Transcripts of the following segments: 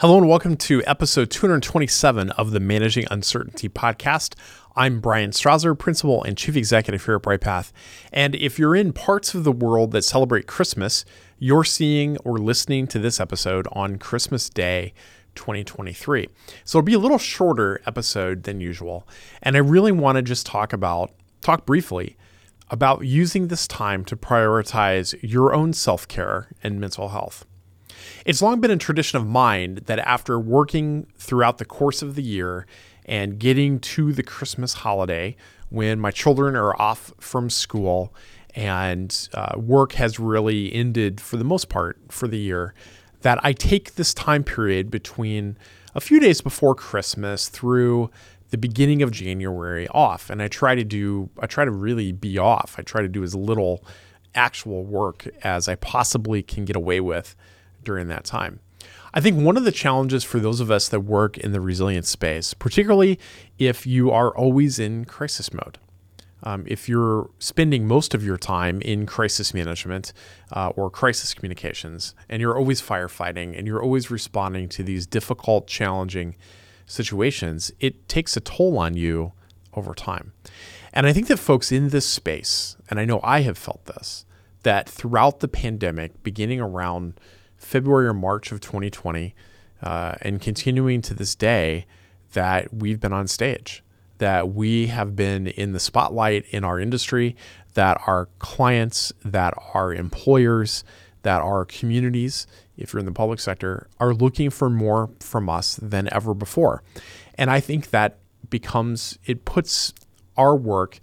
Hello and welcome to episode 227 of the Managing Uncertainty podcast. I'm Bryan Strawser, Principal and Chief Executive here at Bryghtpath. And if you're in parts of the world that celebrate Christmas, you're seeing or listening to this episode on Christmas Day 2023. So it'll be a little shorter episode than usual. And I really want to just talk about, talk briefly about using this time to prioritize your own self care and mental health. It's long been a tradition of mine that after working throughout the course of the year and getting to the Christmas holiday when my children are off from school and uh, work has really ended for the most part for the year, that I take this time period between a few days before Christmas through the beginning of January off. And I try to do, I try to really be off. I try to do as little actual work as I possibly can get away with during that time. I think one of the challenges for those of us that work in the resilience space, particularly if you are always in crisis mode, um, if you're spending most of your time in crisis management uh, or crisis communications, and you're always firefighting and you're always responding to these difficult, challenging situations, it takes a toll on you over time. And I think that folks in this space, and I know I have felt this, that throughout the pandemic, beginning around February or March of 2020, uh, and continuing to this day, that we've been on stage, that we have been in the spotlight in our industry, that our clients, that our employers, that our communities, if you're in the public sector, are looking for more from us than ever before. And I think that becomes, it puts our work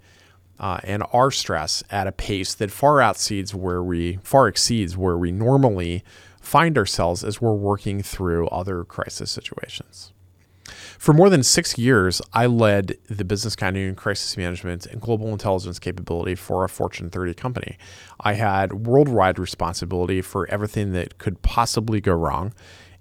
uh, and our stress at a pace that far exceeds where we far exceeds where we normally find ourselves as we're working through other crisis situations. For more than six years, I led the business continuity crisis management and global intelligence capability for a Fortune 30 company. I had worldwide responsibility for everything that could possibly go wrong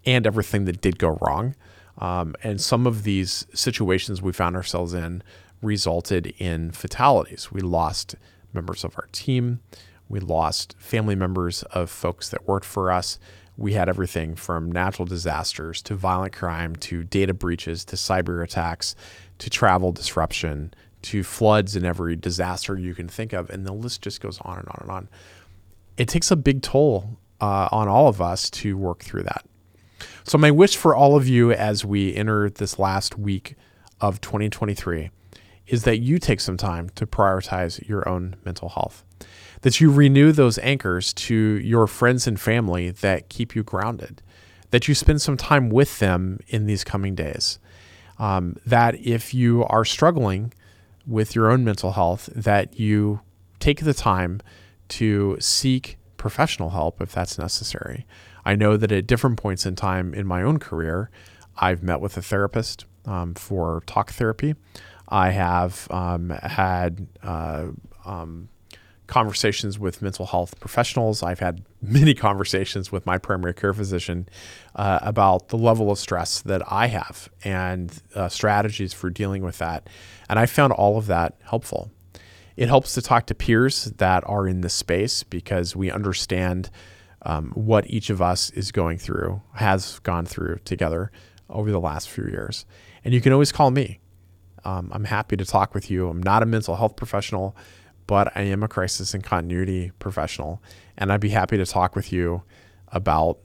and everything that did go wrong. Um, and some of these situations we found ourselves in resulted in fatalities. We lost members of our team. We lost family members of folks that worked for us. We had everything from natural disasters to violent crime to data breaches to cyber attacks to travel disruption to floods and every disaster you can think of. And the list just goes on and on and on. It takes a big toll uh, on all of us to work through that. So, my wish for all of you as we enter this last week of 2023 is that you take some time to prioritize your own mental health that you renew those anchors to your friends and family that keep you grounded, that you spend some time with them in these coming days. Um, that if you are struggling with your own mental health, that you take the time to seek professional help if that's necessary. I know that at different points in time in my own career, I've met with a therapist um, for talk therapy. I have um, had uh, um, conversations with mental health professionals. I've had many conversations with my primary care physician uh, about the level of stress that I have and uh, strategies for dealing with that. And I found all of that helpful. It helps to talk to peers that are in this space because we understand um, what each of us is going through, has gone through together over the last few years. And you can always call me. Um, I'm happy to talk with you. I'm not a mental health professional but I am a crisis and continuity professional, and I'd be happy to talk with you about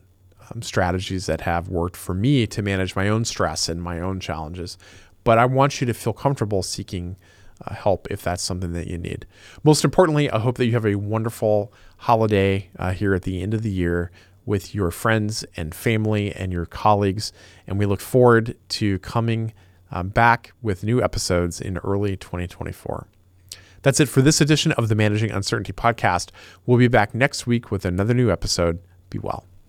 um, strategies that have worked for me to manage my own stress and my own challenges. But I want you to feel comfortable seeking uh, help if that's something that you need. Most importantly, I hope that you have a wonderful holiday uh, here at the end of the year with your friends and family and your colleagues. And we look forward to coming back with new episodes in early 2024. That's it for this edition of the Managing Uncertainty podcast. We'll be back next week with another new episode. Be well.